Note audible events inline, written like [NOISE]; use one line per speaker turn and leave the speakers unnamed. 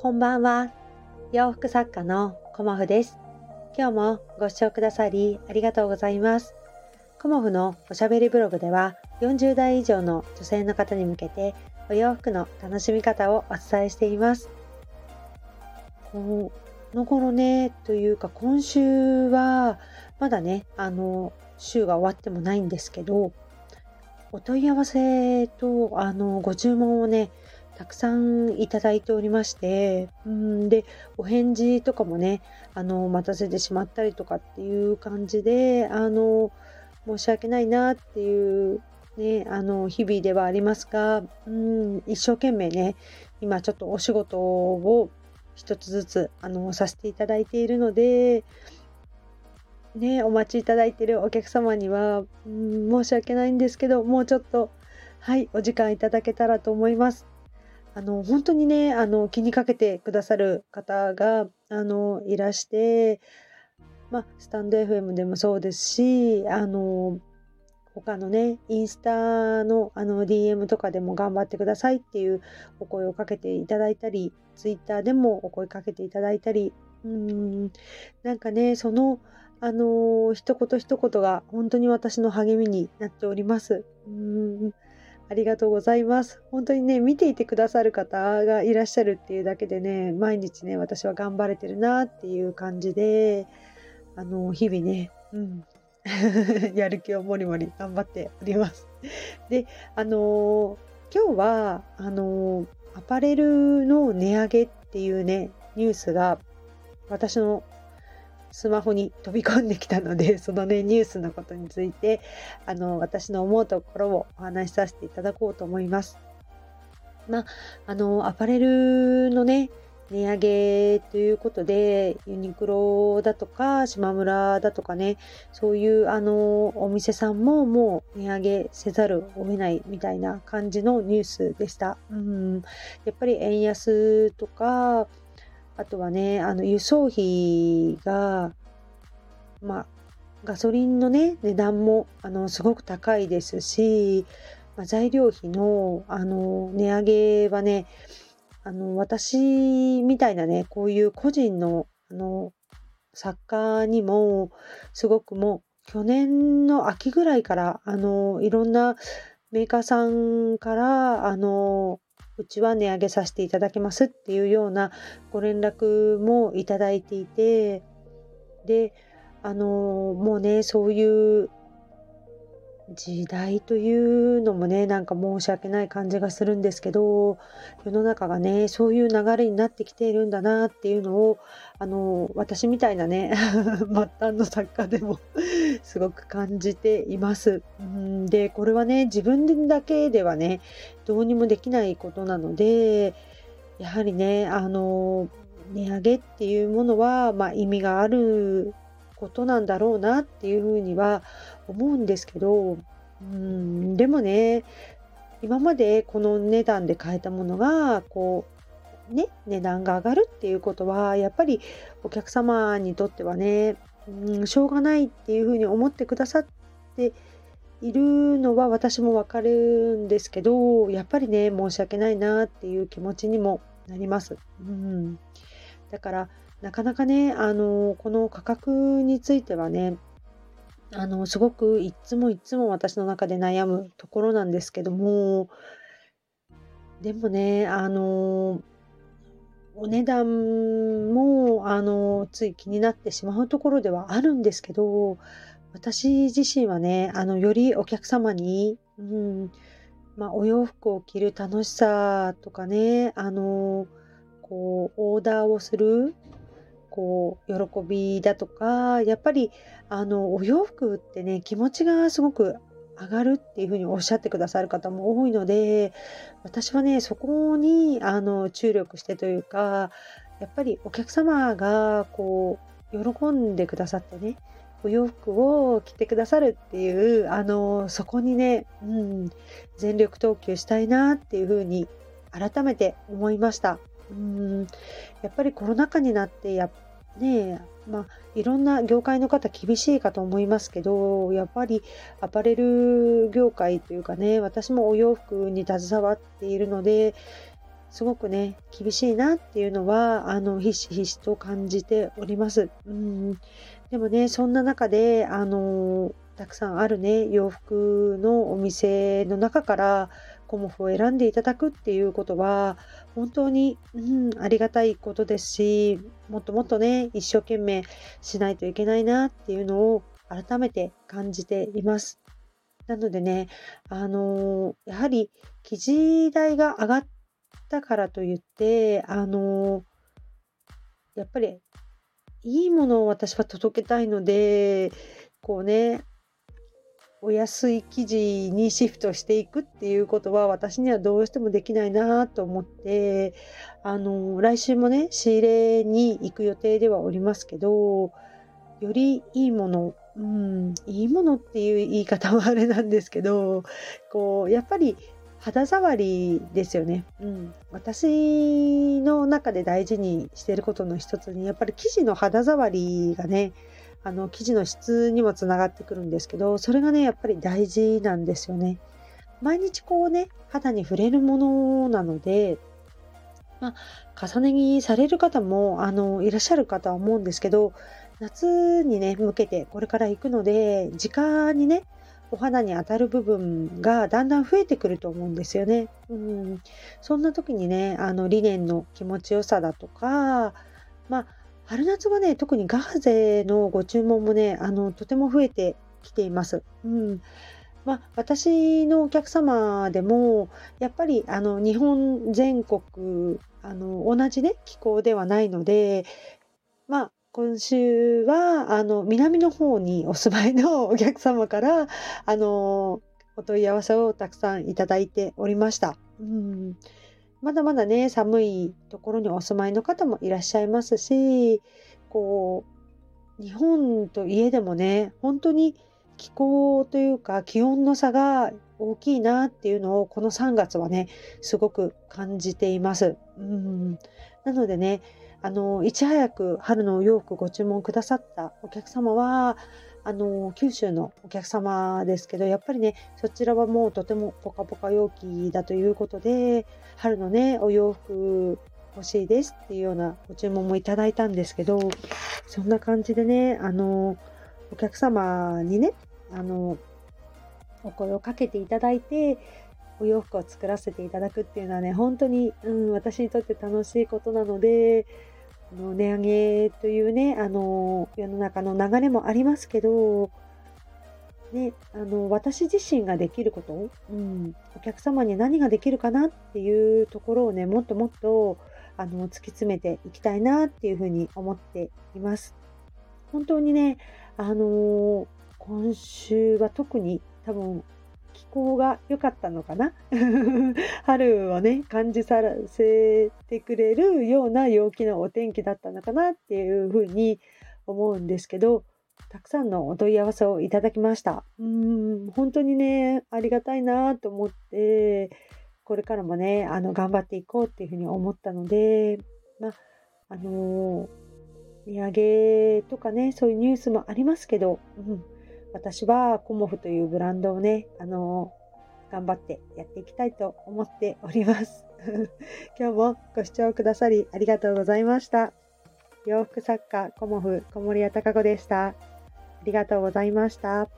こんばんは。洋服作家のコモフです。今日もご視聴くださりありがとうございます。コモフのおしゃべりブログでは40代以上の女性の方に向けてお洋服の楽しみ方をお伝えしています。この頃ね、というか今週はまだね、あの、週が終わってもないんですけど、お問い合わせとあのご注文をね、たくさんいただいておりまして、うんで、お返事とかもね、あの、待たせてしまったりとかっていう感じで、あの、申し訳ないなっていうね、あの、日々ではありますが、うん、一生懸命ね、今ちょっとお仕事を一つずつ、あの、させていただいているので、ね、お待ちいただいているお客様には、うん、申し訳ないんですけど、もうちょっと、はい、お時間いただけたらと思います。あの、本当にね、あの、気にかけてくださる方が、あの、いらして、ま、スタンド FM でもそうですし、あの、他のね、インスタのあの DM とかでも頑張ってくださいっていうお声をかけていただいたり、Twitter でもお声かけていただいたり、うん、なんかね、その、あのー、一言一言が本当に私の励みになっております。うんありがとうございます。本当にね、見ていてくださる方がいらっしゃるっていうだけでね、毎日ね、私は頑張れてるなっていう感じで、あの、日々ね、うん、[LAUGHS] やる気をもりもり頑張っております。で、あの今日は、あのアパレルの値上げっていうね、ニュースが私のスマホに飛び込んできたので、[LAUGHS] そのね、ニュースのことについて、あの、私の思うところをお話しさせていただこうと思います。まあ、あの、アパレルのね、値上げということで、ユニクロだとか、島村だとかね、そういうあのお店さんももう値上げせざるを得ないみたいな感じのニュースでした。うん、やっぱり円安とか、あとはね、あの輸送費が、まあ、ガソリンのね、値段もあのすごく高いですし、まあ、材料費のあの値上げはね、あの私みたいなね、こういう個人のあの作家にも、すごくもう去年の秋ぐらいから、あのいろんなメーカーさんから、あのうちは値上げさせていただきますっていうようなご連絡もいただいていて、で、あのもうね、そういう時代というのもね、なんか申し訳ない感じがするんですけど、世の中がね、そういう流れになってきているんだなっていうのを、あの、私みたいなね、[LAUGHS] 末端の作家でも [LAUGHS] すごく感じています。んで、これはね、自分だけではね、どうにもできないことなので、やはりね、あの、値上げっていうものは、まあ、意味があることなんだろうなっていうふうには思うんですけど、うん、でもね、今までこの値段で買えたものが、こう、ね、値段が上がるっていうことは、やっぱりお客様にとってはね、うん、しょうがないっていうふうに思ってくださっているのは私もわかるんですけど、やっぱりね、申し訳ないなっていう気持ちにもなります。うん、だから、なかなかね、あの、この価格についてはね、あの、すごくいつもいつも私の中で悩むところなんですけども、でもね、あの、お値段も、あの、つい気になってしまうところではあるんですけど、私自身はね、あの、よりお客様に、うん、まあ、お洋服を着る楽しさとかね、あの、こう、オーダーをする、こう喜びだとかやっぱりあのお洋服ってね気持ちがすごく上がるっていうふうにおっしゃってくださる方も多いので私はねそこにあの注力してというかやっぱりお客様がこう喜んでくださってねお洋服を着てくださるっていうあのそこにね、うん、全力投球したいなっていうふうに改めて思いました。うんやっぱりコロナ禍になってやねまあ、いろんな業界の方厳しいかと思いますけどやっぱりアパレル業界というかね私もお洋服に携わっているのですごくね、厳しいなっていうのは、あの、ひしひしと感じております。うん。でもね、そんな中で、あの、たくさんあるね、洋服のお店の中から、コモフを選んでいただくっていうことは、本当に、うん、ありがたいことですし、もっともっとね、一生懸命しないといけないなっていうのを改めて感じています。なのでね、あのー、やはり生地代が上がったからといって、あの、やっぱりいいものを私は届けたいので、こうね、お安い生地にシフトしていくっていうことは私にはどうしてもできないなと思ってあの来週もね仕入れに行く予定ではおりますけどよりいいものうん、いいものっていう言い方はあれなんですけどこうやっぱり肌触りですよね、うん、私の中で大事にしていることの一つにやっぱり生地の肌触りがねあの生地の質にもつながってくるんですけどそれがねやっぱり大事なんですよね。毎日こうね肌に触れるものなのでまあ、重ね着される方もあのいらっしゃるかとは思うんですけど夏にね向けてこれから行くので直にねお肌に当たる部分がだんだん増えてくると思うんですよね。うん、そんな時にねあのリネンの気持ちよさだとかまあ春夏はね特にガーゼのご注文もねあのとても増えてきています。うんまあ、私のお客様でもやっぱりあの日本全国あの同じね気候ではないのでまあ今週はあの南の方にお住まいのお客様からあのお問い合わせをたくさんいただいておりました。うんまだまだね寒いところにお住まいの方もいらっしゃいますしこう日本といえでもね本当に気候というか気温の差が大きいなっていうのをこの3月はねすごく感じています。うんなのでねあのいち早く春のお洋服ご注文くださったお客様はあの九州のお客様ですけどやっぱりねそちらはもうとてもポカポカ陽気だということで春のねお洋服欲しいですっていうようなご注文もいただいたんですけどそんな感じでねあのお客様にねあのお声をかけていただいてお洋服を作らせていただくっていうのはね本当に、うん、私にとって楽しいことなのであの値上げというねあの世の中の流れもありますけど、ね、あの私自身ができること、うん、お客様に何ができるかなっていうところをねもっともっとあの突き詰めていきたいなっていうふうに思っています。本当にね、あの今週は特に多分気候が良かったのかな？[LAUGHS] 春をね感じさせてくれるような陽気なお天気だったのかなっていうふうに思うんですけどたくさんのお問い合わせをいただきました。うん本当にねありがたいなと思ってこれからもねあの頑張っていこうっていうふうに思ったのでまああのー、値上げとかねそういうニュースもありますけど、うん。私はコモフというブランドをね、あの頑張ってやっていきたいと思っております。[LAUGHS] 今日もご視聴くださりありがとうございました。洋服作家コモフ小森屋隆子でした。ありがとうございました。